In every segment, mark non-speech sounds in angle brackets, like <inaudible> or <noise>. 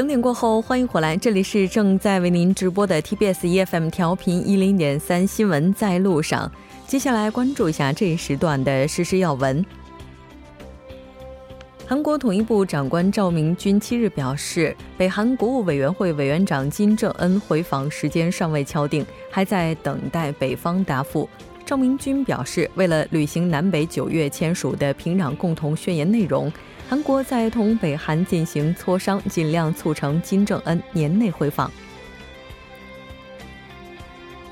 整点过后，欢迎回来，这里是正在为您直播的 TBS EFM 调频一零点三新闻在路上。接下来关注一下这一时段的实时要闻。韩国统一部长官赵明军七日表示，北韩国务委员会委员长金正恩回访时间尚未敲定，还在等待北方答复。赵明军表示，为了履行南北九月签署的平壤共同宣言内容。韩国在同北韩进行磋商，尽量促成金正恩年内回访。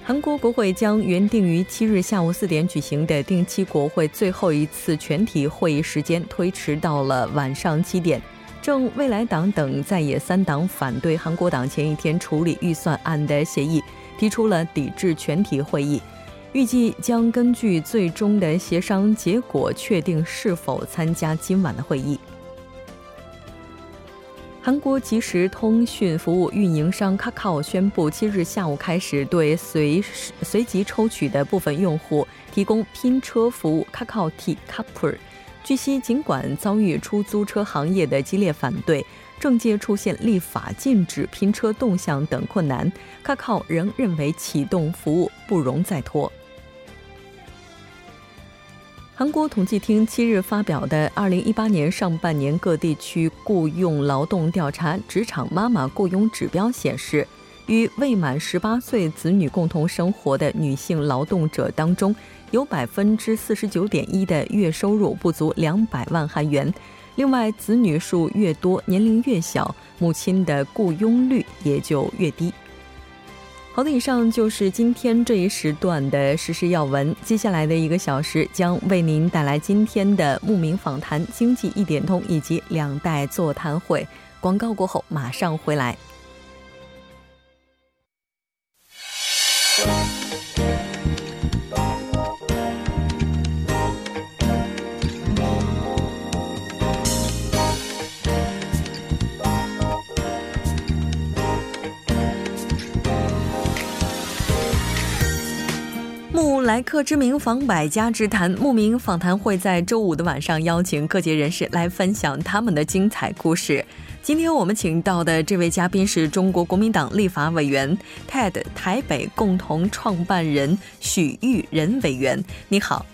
韩国国会将原定于七日下午四点举行的定期国会最后一次全体会议时间推迟到了晚上七点。正未来党等在野三党反对韩国党前一天处理预算案的协议，提出了抵制全体会议。预计将根据最终的协商结果确定是否参加今晚的会议。韩国即时通讯服务运营商 Kakao 宣布，七日下午开始对随随即抽取的部分用户提供拼车服务 Kakao T Couper。据悉，尽管遭遇出租车行业的激烈反对，政界出现立法禁止拼车动向等困难，Kakao 仍认为启动服务不容再拖。韩国统计厅七日发表的二零一八年上半年各地区雇佣劳动调查职场妈妈雇佣指标显示，与未满十八岁子女共同生活的女性劳动者当中，有百分之四十九点一的月收入不足两百万韩元。另外，子女数越多，年龄越小，母亲的雇佣率也就越低。好的，以上就是今天这一时段的时事要闻。接下来的一个小时将为您带来今天的慕名访谈、经济一点通以及两代座谈会。广告过后马上回来。来客之名访百家之谈，慕名访谈会在周五的晚上邀请各界人士来分享他们的精彩故事。今天我们请到的这位嘉宾是中国国民党立法委员 TED 台北共同创办人许玉仁委员。你好，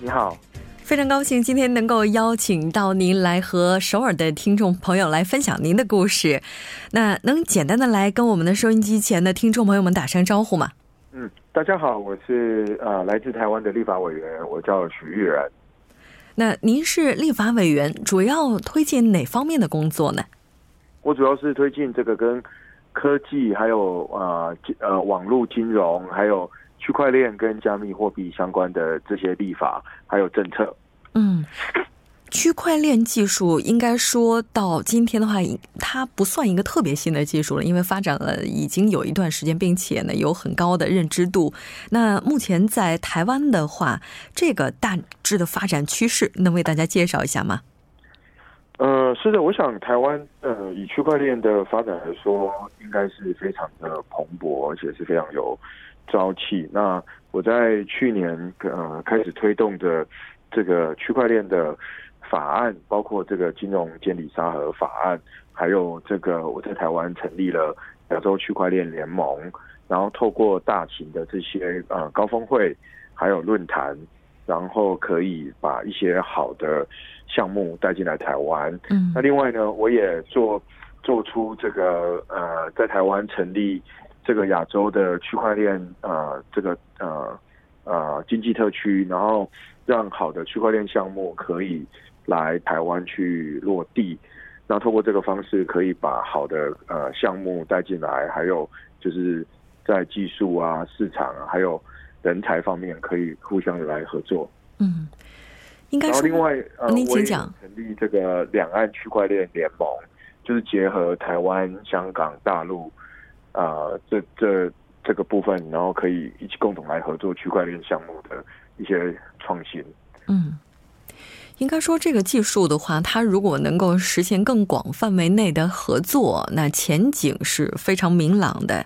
你好，非常高兴今天能够邀请到您来和首尔的听众朋友来分享您的故事。那能简单的来跟我们的收音机前的听众朋友们打声招呼吗？嗯。大家好，我是呃来自台湾的立法委员，我叫许玉然。那您是立法委员，主要推进哪方面的工作呢？我主要是推进这个跟科技、还有呃呃网络金融、还有区块链跟加密货币相关的这些立法还有政策。嗯。区块链技术应该说到今天的话，它不算一个特别新的技术了，因为发展了已经有一段时间，并且呢有很高的认知度。那目前在台湾的话，这个大致的发展趋势能为大家介绍一下吗？呃，是的，我想台湾呃以区块链的发展来说，应该是非常的蓬勃，而且是非常有朝气。那我在去年呃开始推动的这个区块链的。法案包括这个金融监理沙盒法案，还有这个我在台湾成立了亚洲区块链联盟，然后透过大型的这些呃高峰会，还有论坛，然后可以把一些好的项目带进来台湾。嗯，那另外呢，我也做做出这个呃在台湾成立这个亚洲的区块链呃这个呃呃经济特区，然后让好的区块链项目可以。来台湾去落地，那通过这个方式，可以把好的呃项目带进来，还有就是在技术啊、市场啊，还有人才方面，可以互相的来合作。嗯，应该。然后另外呃，您请讲。成立这个两岸区块链联盟，就是结合台湾、香港、大陆啊这这这个部分，然后可以一起共同来合作区块链项目的一些创新。嗯。应该说，这个技术的话，它如果能够实现更广范围内的合作，那前景是非常明朗的。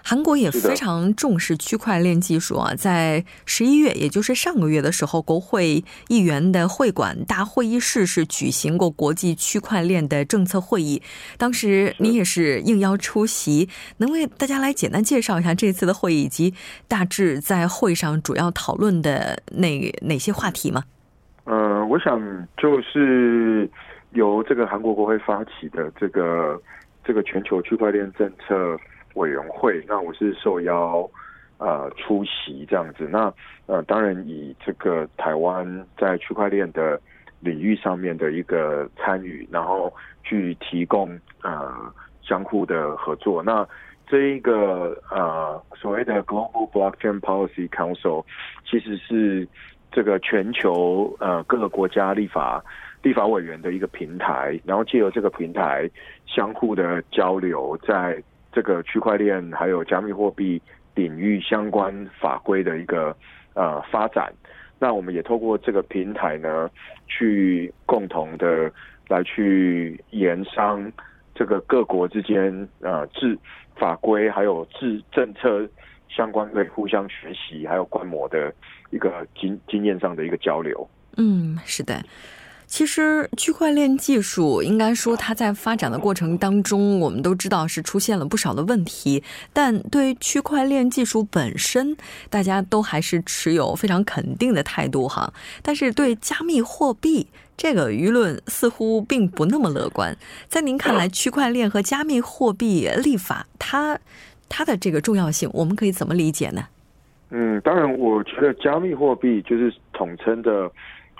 韩国也非常重视区块链技术啊，在十一月，也就是上个月的时候，国会议员的会馆大会议室是举行过国际区块链的政策会议，当时你也是应邀出席，能为大家来简单介绍一下这次的会议以及大致在会上主要讨论的那哪些话题吗？嗯，我想就是由这个韩国国会发起的这个这个全球区块链政策。委员会，那我是受邀呃出席这样子。那呃，当然以这个台湾在区块链的领域上面的一个参与，然后去提供呃相互的合作。那这一个呃所谓的 Global Blockchain Policy Council，其实是这个全球呃各个国家立法立法委员的一个平台，然后借由这个平台相互的交流，在这个区块链还有加密货币领域相关法规的一个呃发展，那我们也透过这个平台呢，去共同的来去研商这个各国之间呃制法规还有制政策相关的互相学习，还有观摩的一个经经验上的一个交流。嗯，是的。其实，区块链技术应该说它在发展的过程当中，我们都知道是出现了不少的问题。但对区块链技术本身，大家都还是持有非常肯定的态度哈。但是对加密货币这个舆论似乎并不那么乐观。在您看来，区块链和加密货币立法，它它的这个重要性，我们可以怎么理解呢？嗯，当然，我觉得加密货币就是统称的。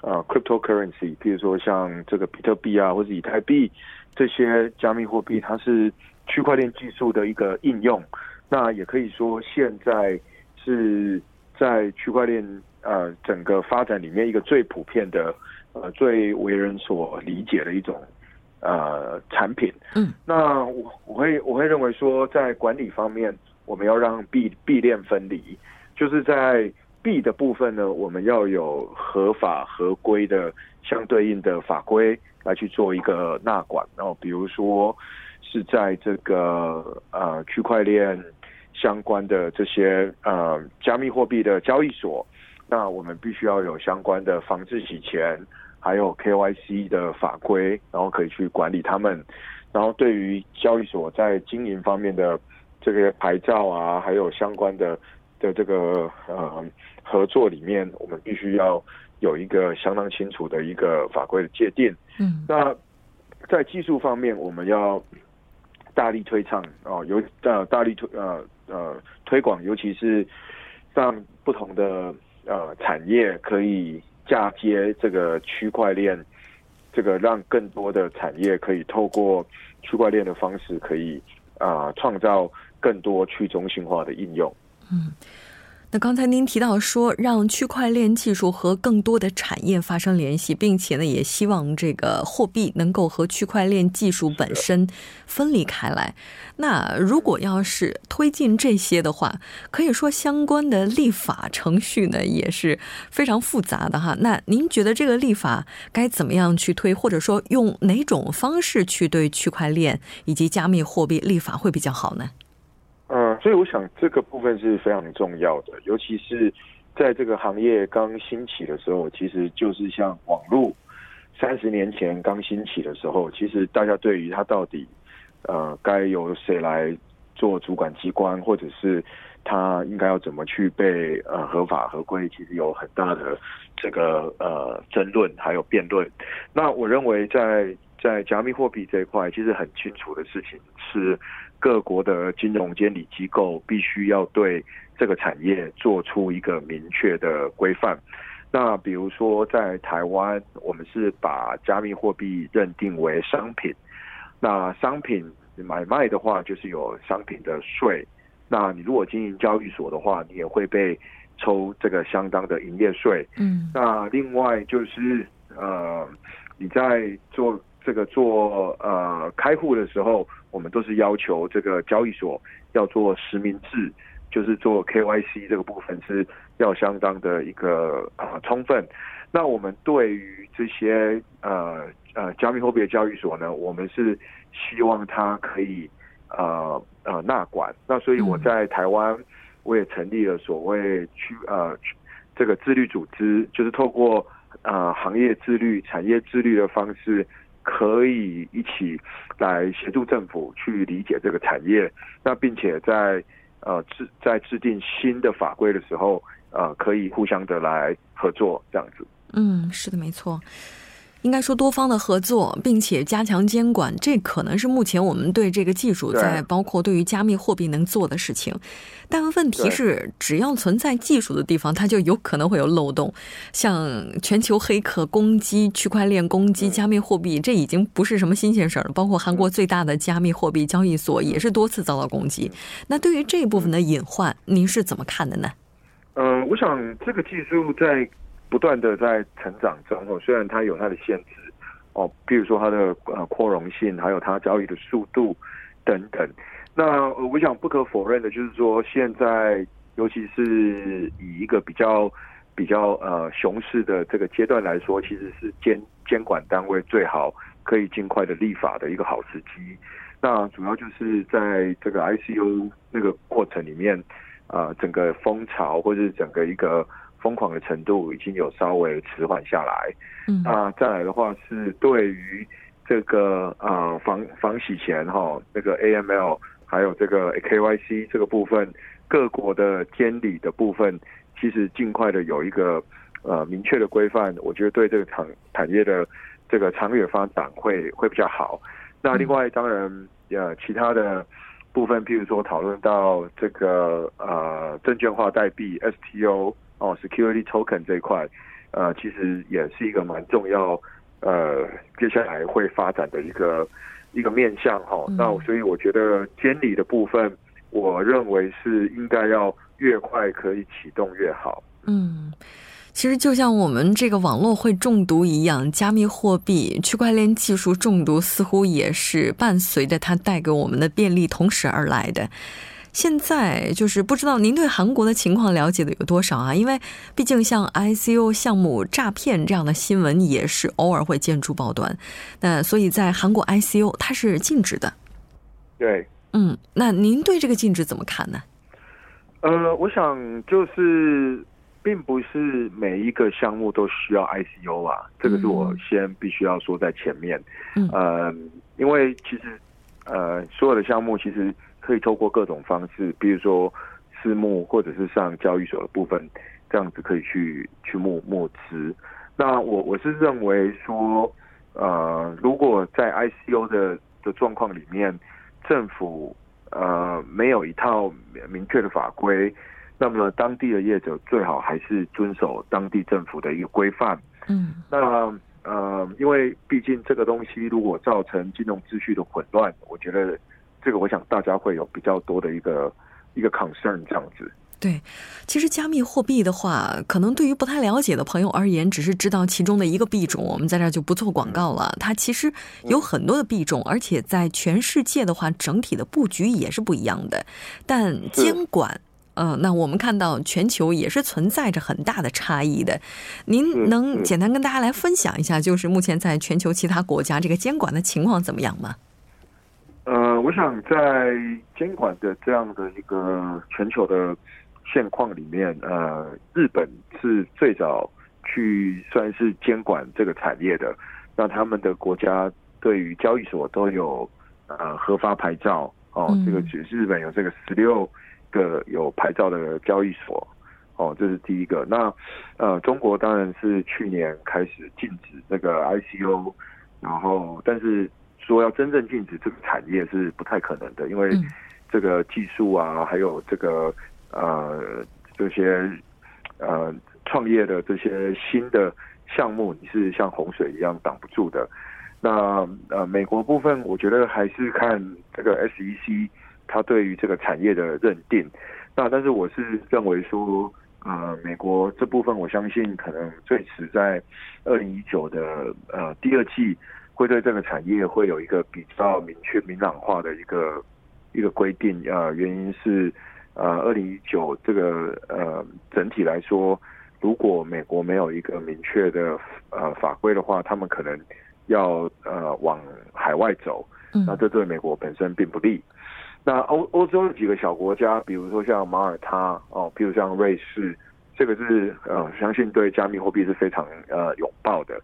呃，cryptocurrency，比如说像这个比特币啊，或者以太币这些加密货币，它是区块链技术的一个应用。那也可以说，现在是在区块链呃整个发展里面一个最普遍的呃最为人所理解的一种呃产品。嗯，那我我会我会认为说，在管理方面，我们要让币币链分离，就是在。币的部分呢，我们要有合法合规的相对应的法规来去做一个纳管。然后，比如说是在这个呃区块链相关的这些呃加密货币的交易所，那我们必须要有相关的防治洗钱，还有 KYC 的法规，然后可以去管理他们。然后，对于交易所在经营方面的这个牌照啊，还有相关的。的这个呃合作里面，我们必须要有一个相当清楚的一个法规的界定。嗯，那在技术方面，我们要大力推倡哦，有呃大力推呃呃推广，尤其是让不同的呃产业可以嫁接这个区块链，这个让更多的产业可以透过区块链的方式，可以啊创造更多去中心化的应用。嗯，那刚才您提到说，让区块链技术和更多的产业发生联系，并且呢，也希望这个货币能够和区块链技术本身分离开来。那如果要是推进这些的话，可以说相关的立法程序呢也是非常复杂的哈。那您觉得这个立法该怎么样去推，或者说用哪种方式去对区块链以及加密货币立法会比较好呢？所以我想这个部分是非常重要的，尤其是在这个行业刚兴起的时候，其实就是像网络三十年前刚兴起的时候，其实大家对于它到底呃该由谁来做主管机关，或者是它应该要怎么去被呃合法合规，其实有很大的这个呃争论还有辩论。那我认为在在加密货币这一块，其实很清楚的事情是。各国的金融监理机构必须要对这个产业做出一个明确的规范。那比如说，在台湾，我们是把加密货币认定为商品。那商品买卖的话，就是有商品的税。那你如果经营交易所的话，你也会被抽这个相当的营业税。嗯。那另外就是呃，你在做这个做呃开户的时候。我们都是要求这个交易所要做实名制，就是做 KYC 这个部分是要相当的一个啊充分。那我们对于这些呃呃加密货币的交易所呢，我们是希望它可以呃呃纳管。那所以我在台湾，我也成立了所谓区呃这个自律组织，就是透过呃行业自律、产业自律的方式，可以一起来协助政府去理解这个产业，那并且在呃制在制定新的法规的时候，呃可以互相的来合作这样子。嗯，是的，没错。应该说多方的合作，并且加强监管，这可能是目前我们对这个技术，在包括对于加密货币能做的事情。但问题是，只要存在技术的地方，它就有可能会有漏洞。像全球黑客攻击、区块链攻击、加密货币，这已经不是什么新鲜事儿了。包括韩国最大的加密货币交易所也是多次遭到攻击。那对于这一部分的隐患，您是怎么看的呢？嗯，我想这个技术在。不断的在成长中哦，虽然它有它的限制哦，比如说它的呃扩容性，还有它交易的速度等等。那我想不可否认的就是说，现在尤其是以一个比较比较呃熊市的这个阶段来说，其实是监监管单位最好可以尽快的立法的一个好时机。那主要就是在这个 ICU 那个过程里面啊，整个风潮或者是整个一个。疯狂的程度已经有稍微迟缓下来，嗯，那再来的话是对于这个啊防防洗钱哈，那个 AML 还有这个 KYC 这个部分，各国的监理的部分，其实尽快的有一个呃明确的规范，我觉得对这个产产业的这个长远发展会会比较好。那另外当然呃其他的部分，譬如说讨论到这个呃证券化代币 STO。哦，security token 这一块，呃，其实也是一个蛮重要，呃，接下来会发展的一个一个面向哈。那所以我觉得监理的部分，我认为是应该要越快可以启动越好。嗯，其实就像我们这个网络会中毒一样，加密货币、区块链技术中毒似乎也是伴随着它带给我们的便利同时而来的。现在就是不知道您对韩国的情况了解的有多少啊？因为毕竟像 ICO 项目诈骗这样的新闻也是偶尔会见诸报端，那所以在韩国 ICO 它是禁止的。对，嗯，那您对这个禁止怎么看呢？呃，我想就是并不是每一个项目都需要 ICO 啊，这个是我先必须要说在前面。嗯，呃，因为其实呃所有的项目其实。可以透过各种方式，比如说私募或者是上交易所的部分，这样子可以去去募募资。那我我是认为说，呃，如果在 ICO 的的状况里面，政府呃没有一套明确的法规，那么当地的业者最好还是遵守当地政府的一个规范。嗯，那呃，因为毕竟这个东西如果造成金融秩序的混乱，我觉得。这个我想大家会有比较多的一个一个 concern 这样子。对，其实加密货币的话，可能对于不太了解的朋友而言，只是知道其中的一个币种，我们在这就不做广告了。它其实有很多的币种，而且在全世界的话，整体的布局也是不一样的。但监管，嗯，那我们看到全球也是存在着很大的差异的。您能简单跟大家来分享一下，就是目前在全球其他国家这个监管的情况怎么样吗？呃，我想在监管的这样的一个全球的现况里面，呃，日本是最早去算是监管这个产业的，那他们的国家对于交易所都有呃核发牌照哦，这个日本有这个十六个有牌照的交易所哦，这是第一个。那呃，中国当然是去年开始禁止这个 ICO，然后但是。说要真正禁止这个产业是不太可能的，因为这个技术啊，还有这个呃这些呃创业的这些新的项目，你是像洪水一样挡不住的。那呃美国部分，我觉得还是看这个 SEC 它对于这个产业的认定。那但是我是认为说，呃美国这部分，我相信可能最迟在二零一九的呃第二季。会对这个产业会有一个比较明确、明朗化的一个一个规定呃，原因是呃，二零一九这个呃整体来说，如果美国没有一个明确的呃法规的话，他们可能要呃往海外走，那这对美国本身并不利。那欧欧洲的几个小国家，比如说像马耳他哦，比如像瑞士，这个是呃，相信对加密货币是非常呃拥抱的。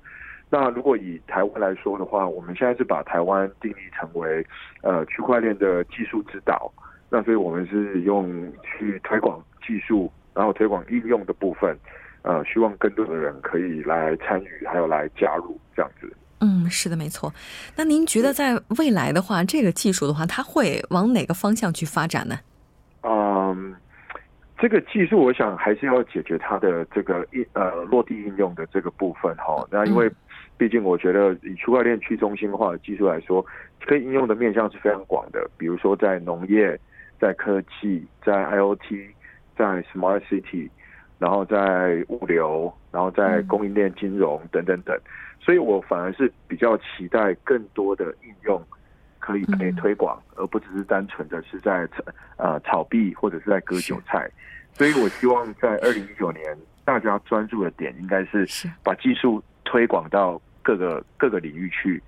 那如果以台湾来说的话，我们现在是把台湾定义成为呃区块链的技术指导，那所以我们是用去推广技术，然后推广应用的部分，呃，希望更多的人可以来参与，还有来加入这样子。嗯，是的，没错。那您觉得在未来的话，这个技术的话，它会往哪个方向去发展呢？嗯，这个技术，我想还是要解决它的这个应呃落地应用的这个部分哈。那因为毕竟我觉得以区块链去中心化的技术来说，可以应用的面向是非常广的。比如说在农业、在科技、在 IOT、在 Smart City，然后在物流，然后在供应链金融等等等。所以我反而是比较期待更多的应用可以被推广，而不只是单纯的是在呃炒币或者是在割韭菜。所以我希望在二零一九年，大家专注的点应该是把技术推广到各个各个领域去，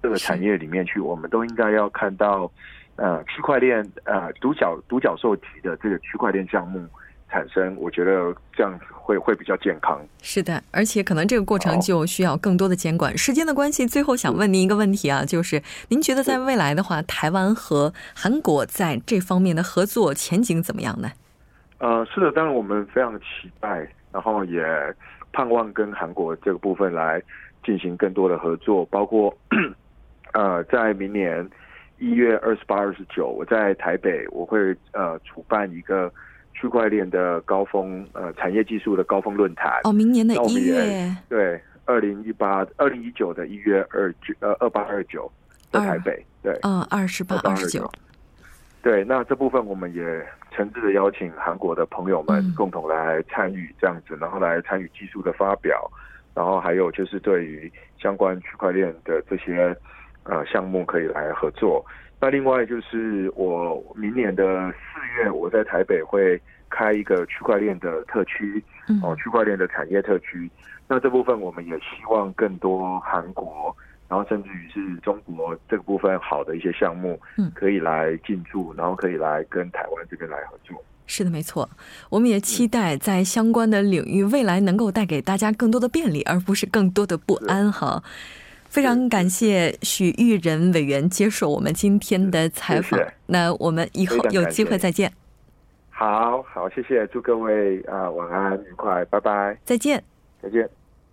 各个产业里面去。我们都应该要看到呃区块链呃独角独角兽级的这个区块链项目。产生，我觉得这样会会比较健康。是的，而且可能这个过程就需要更多的监管。时间的关系，最后想问您一个问题啊，就是您觉得在未来的话，台湾和韩国在这方面的合作前景怎么样呢？呃，是的，当然我们非常期待，然后也盼望跟韩国这个部分来进行更多的合作，包括 <clears throat> 呃，在明年一月二十八、二十九，我在台北我会呃主办一个。区块链的高峰，呃，产业技术的高峰论坛。哦，明年的一月，对，二零一八、二零一九的一月二九，呃，二八二九在台北，对，嗯，二十八、二十九，对，那这部分我们也诚挚的邀请韩国的朋友们共同来参与这样子，然后来参与技术的发表，然后还有就是对于相关区块链的这些呃项目可以来合作。那另外就是我明年的四月，我在台北会开一个区块链的特区，哦，区块链的产业特区。那这部分我们也希望更多韩国，然后甚至于是中国这个部分好的一些项目，嗯，可以来进驻，然后可以来跟台湾这边来合作。是的，没错。我们也期待在相关的领域未来能够带给大家更多的便利，而不是更多的不安哈。非常感谢许玉仁委员接受我们今天的采访。那我们以后有机会再见。好好，谢谢，祝各位啊晚安愉快，拜拜，再见，再见。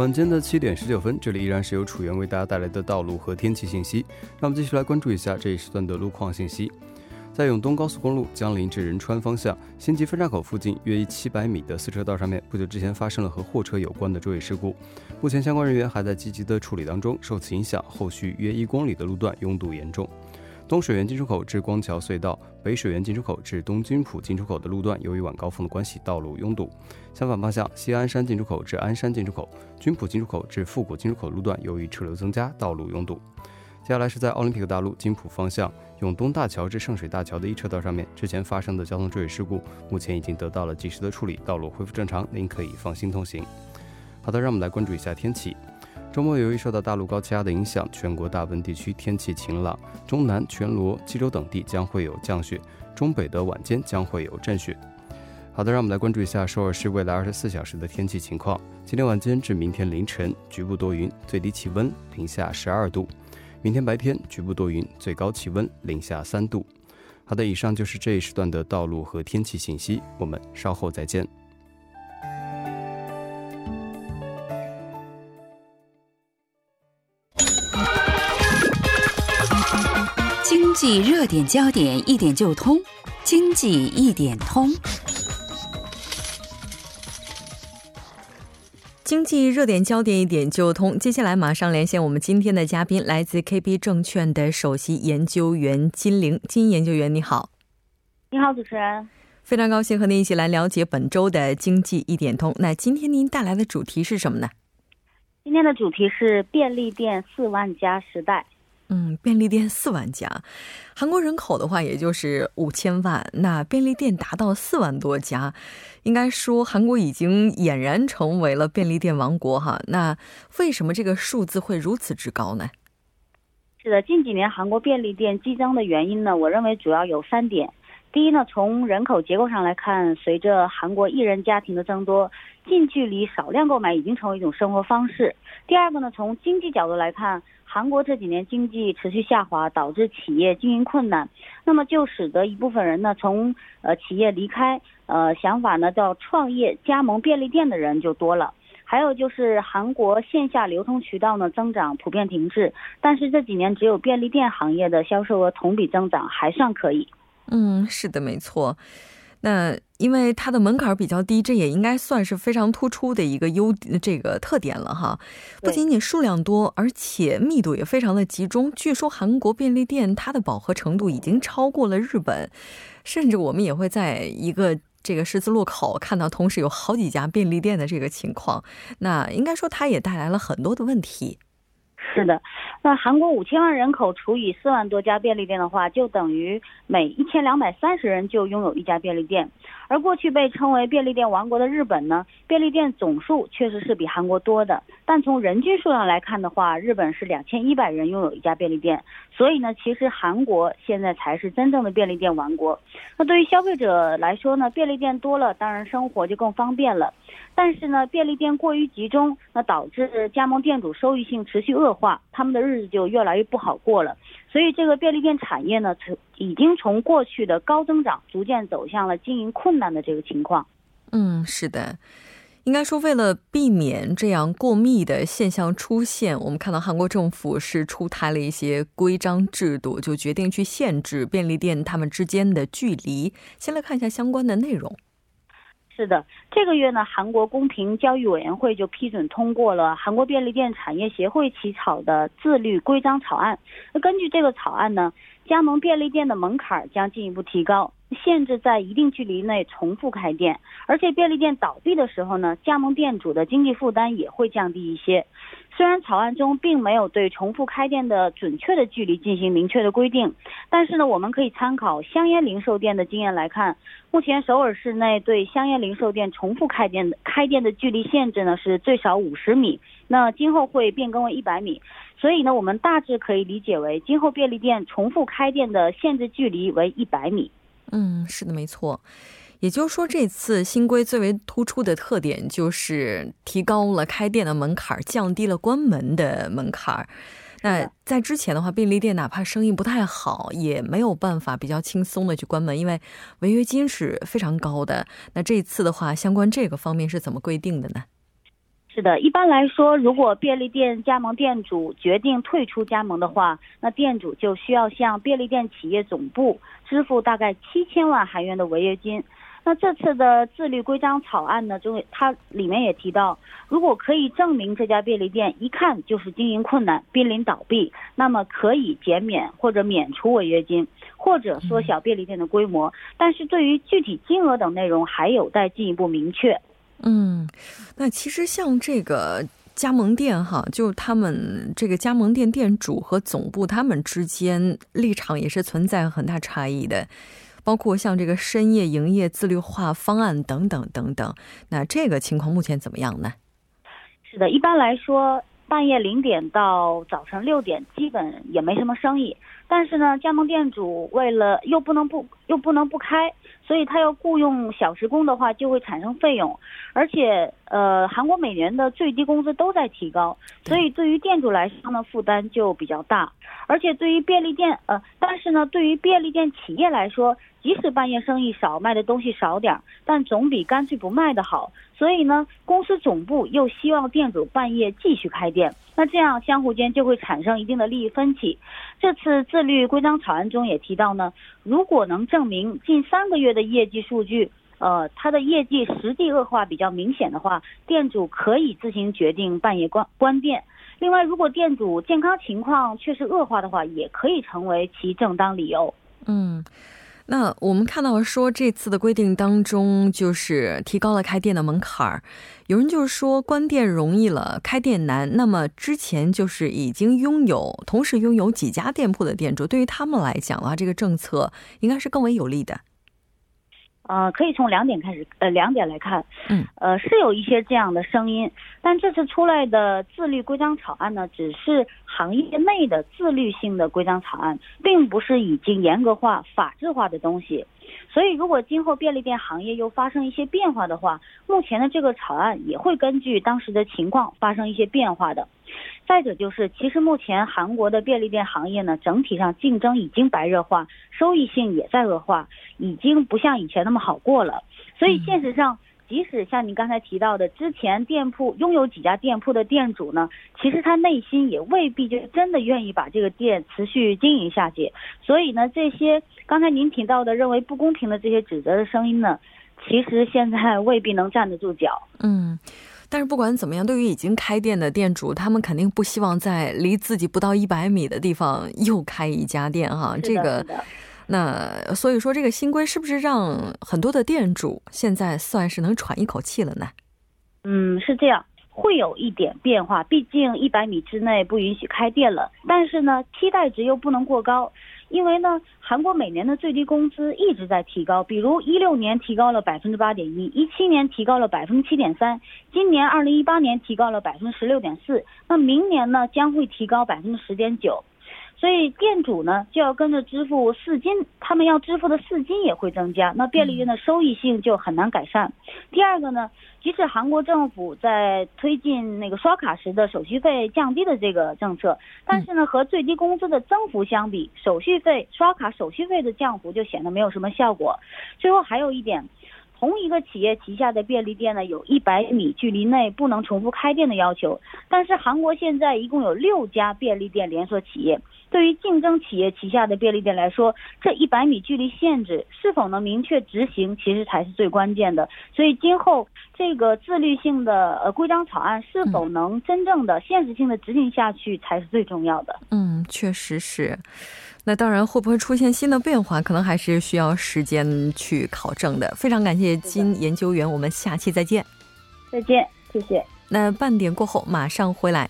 晚间的七点十九分，这里依然是由楚源为大家带来的道路和天气信息。那我们继续来关注一下这一时段的路况信息。在永东高速公路江陵至仁川方向新集分岔口附近约一七百米的四车道上面，不久之前发生了和货车有关的追尾事故，目前相关人员还在积极的处理当中。受此影响，后续约一公里的路段拥堵严重。东水源进出口至光桥隧道、北水源进出口至东军浦进出口的路段，由于晚高峰的关系，道路拥堵。相反方向，西安山进出口至鞍山进出口、军浦进出口至富古进出口路段，由于车流增加，道路拥堵。接下来是在奥林匹克大路金浦方向永东大桥至圣水大桥的一车道上面，之前发生的交通追尾事故，目前已经得到了及时的处理，道路恢复正常，您可以放心通行。好的，让我们来关注一下天气。周末由于受到大陆高气压的影响，全国大部分地区天气晴朗，中南、全罗、济州等地将会有降雪，中北的晚间将会有阵雪。好的，让我们来关注一下首尔市未来二十四小时的天气情况。今天晚间至明天凌晨，局部多云，最低气温零下十二度；明天白天，局部多云，最高气温零下三度。好的，以上就是这一时段的道路和天气信息，我们稍后再见。济热点焦点一点就通，经济一点通。经济热点焦点一点就通。接下来马上连线我们今天的嘉宾，来自 KB 证券的首席研究员金玲。金研究员，你好。你好，主持人。非常高兴和您一起来了解本周的经济一点通。那今天您带来的主题是什么呢？今天的主题是便利店四万家时代。嗯，便利店四万家，韩国人口的话也就是五千万，那便利店达到四万多家，应该说韩国已经俨然成为了便利店王国哈。那为什么这个数字会如此之高呢？是的，近几年韩国便利店激增的原因呢，我认为主要有三点。第一呢，从人口结构上来看，随着韩国一人家庭的增多，近距离少量购买已经成为一种生活方式。第二个呢，从经济角度来看，韩国这几年经济持续下滑，导致企业经营困难，那么就使得一部分人呢从呃企业离开，呃想法呢叫创业加盟便利店的人就多了。还有就是韩国线下流通渠道呢增长普遍停滞，但是这几年只有便利店行业的销售额同比增长还算可以。嗯，是的，没错。那因为它的门槛比较低，这也应该算是非常突出的一个优这个特点了哈。不仅仅数量多，而且密度也非常的集中。据说韩国便利店它的饱和程度已经超过了日本，甚至我们也会在一个这个十字路口看到同时有好几家便利店的这个情况。那应该说它也带来了很多的问题。<laughs> 是的，那韩国五千万人口除以四万多家便利店的话，就等于每一千两百三十人就拥有一家便利店。而过去被称为便利店王国的日本呢，便利店总数确实是比韩国多的，但从人均数量来看的话，日本是两千一百人拥有一家便利店。所以呢，其实韩国现在才是真正的便利店王国。那对于消费者来说呢，便利店多了，当然生活就更方便了。但是呢，便利店过于集中，那导致加盟店主收益性持续恶化，他们的日子就越来越不好过了。所以这个便利店产业呢，从已经从过去的高增长，逐渐走向了经营困难的这个情况。嗯，是的，应该说为了避免这样过密的现象出现，我们看到韩国政府是出台了一些规章制度，就决定去限制便利店他们之间的距离。先来看一下相关的内容。是的，这个月呢，韩国公平交易委员会就批准通过了韩国便利店产业协会起草的自律规章草案。那根据这个草案呢，加盟便利店的门槛将进一步提高，限制在一定距离内重复开店，而且便利店倒闭的时候呢，加盟店主的经济负担也会降低一些。虽然草案中并没有对重复开店的准确的距离进行明确的规定，但是呢，我们可以参考香烟零售店的经验来看，目前首尔市内对香烟零售店重复开店的开店的距离限制呢是最少五十米，那今后会变更为一百米，所以呢，我们大致可以理解为今后便利店重复开店的限制距离为一百米。嗯，是的，没错。也就是说，这次新规最为突出的特点就是提高了开店的门槛，降低了关门的门槛。那在之前的话，便利店哪怕生意不太好，也没有办法比较轻松的去关门，因为违约金是非常高的。那这次的话，相关这个方面是怎么规定的呢？是的，一般来说，如果便利店加盟店主决定退出加盟的话，那店主就需要向便利店企业总部支付大概七千万韩元的违约金。那这次的自律规章草案呢，中它里面也提到，如果可以证明这家便利店一看就是经营困难、濒临倒闭，那么可以减免或者免除违约金，或者缩小便利店的规模。但是对于具体金额等内容，还有待进一步明确。嗯，那其实像这个加盟店哈，就他们这个加盟店店主和总部他们之间立场也是存在很大差异的。包括像这个深夜营业自律化方案等等等等，那这个情况目前怎么样呢？是的，一般来说，半夜零点到早晨六点基本也没什么生意。但是呢，加盟店主为了又不能不又不能不开，所以他要雇佣小时工的话，就会产生费用。而且，呃，韩国每年的最低工资都在提高，所以对于店主来说呢，负担就比较大。而且对于便利店，呃，但是呢，对于便利店企业来说，即使半夜生意少，卖的东西少点儿，但总比干脆不卖的好。所以呢，公司总部又希望店主半夜继续开店，那这样相互间就会产生一定的利益分歧。这次自律规章草案中也提到呢，如果能证明近三个月的业绩数据，呃，它的业绩实际恶化比较明显的话，店主可以自行决定半夜关关店。另外，如果店主健康情况确实恶化的话，也可以成为其正当理由。嗯。那我们看到说这次的规定当中，就是提高了开店的门槛儿。有人就是说关店容易了，开店难。那么之前就是已经拥有同时拥有几家店铺的店主，对于他们来讲的话，这个政策应该是更为有利的。呃，可以从两点开始，呃，两点来看，嗯，呃，是有一些这样的声音，但这次出来的自律规章草案呢，只是行业内的自律性的规章草案，并不是已经严格化、法制化的东西。所以，如果今后便利店行业又发生一些变化的话，目前的这个草案也会根据当时的情况发生一些变化的。再者就是，其实目前韩国的便利店行业呢，整体上竞争已经白热化，收益性也在恶化，已经不像以前那么好过了。所以，现实上，即使像您刚才提到的，之前店铺拥有几家店铺的店主呢，其实他内心也未必就真的愿意把这个店持续经营下去。所以呢，这些刚才您提到的认为不公平的这些指责的声音呢，其实现在未必能站得住脚。嗯。但是不管怎么样，对于已经开店的店主，他们肯定不希望在离自己不到一百米的地方又开一家店哈。这个，那所以说这个新规是不是让很多的店主现在算是能喘一口气了呢？嗯，是这样，会有一点变化。毕竟一百米之内不允许开店了，但是呢，期待值又不能过高。因为呢，韩国每年的最低工资一直在提高，比如一六年提高了百分之八点一，一七年提高了百分之七点三，今年二零一八年提高了百分之十六点四，那明年呢将会提高百分之十点九。所以店主呢就要跟着支付四金，他们要支付的四金也会增加，那便利店的收益性就很难改善。第二个呢，即使韩国政府在推进那个刷卡时的手续费降低的这个政策，但是呢和最低工资的增幅相比，手续费刷卡手续费的降幅就显得没有什么效果。最后还有一点。同一个企业旗下的便利店呢，有一百米距离内不能重复开店的要求。但是韩国现在一共有六家便利店连锁企业，对于竞争企业旗下的便利店来说，这一百米距离限制是否能明确执行，其实才是最关键的。所以今后这个自律性的呃规章草案是否能真正的现实性的执行下去，才是最重要的。嗯，确实是。那当然，会不会出现新的变化，可能还是需要时间去考证的。非常感谢金研究员，我们下期再见。再见，谢谢。那半点过后马上回来。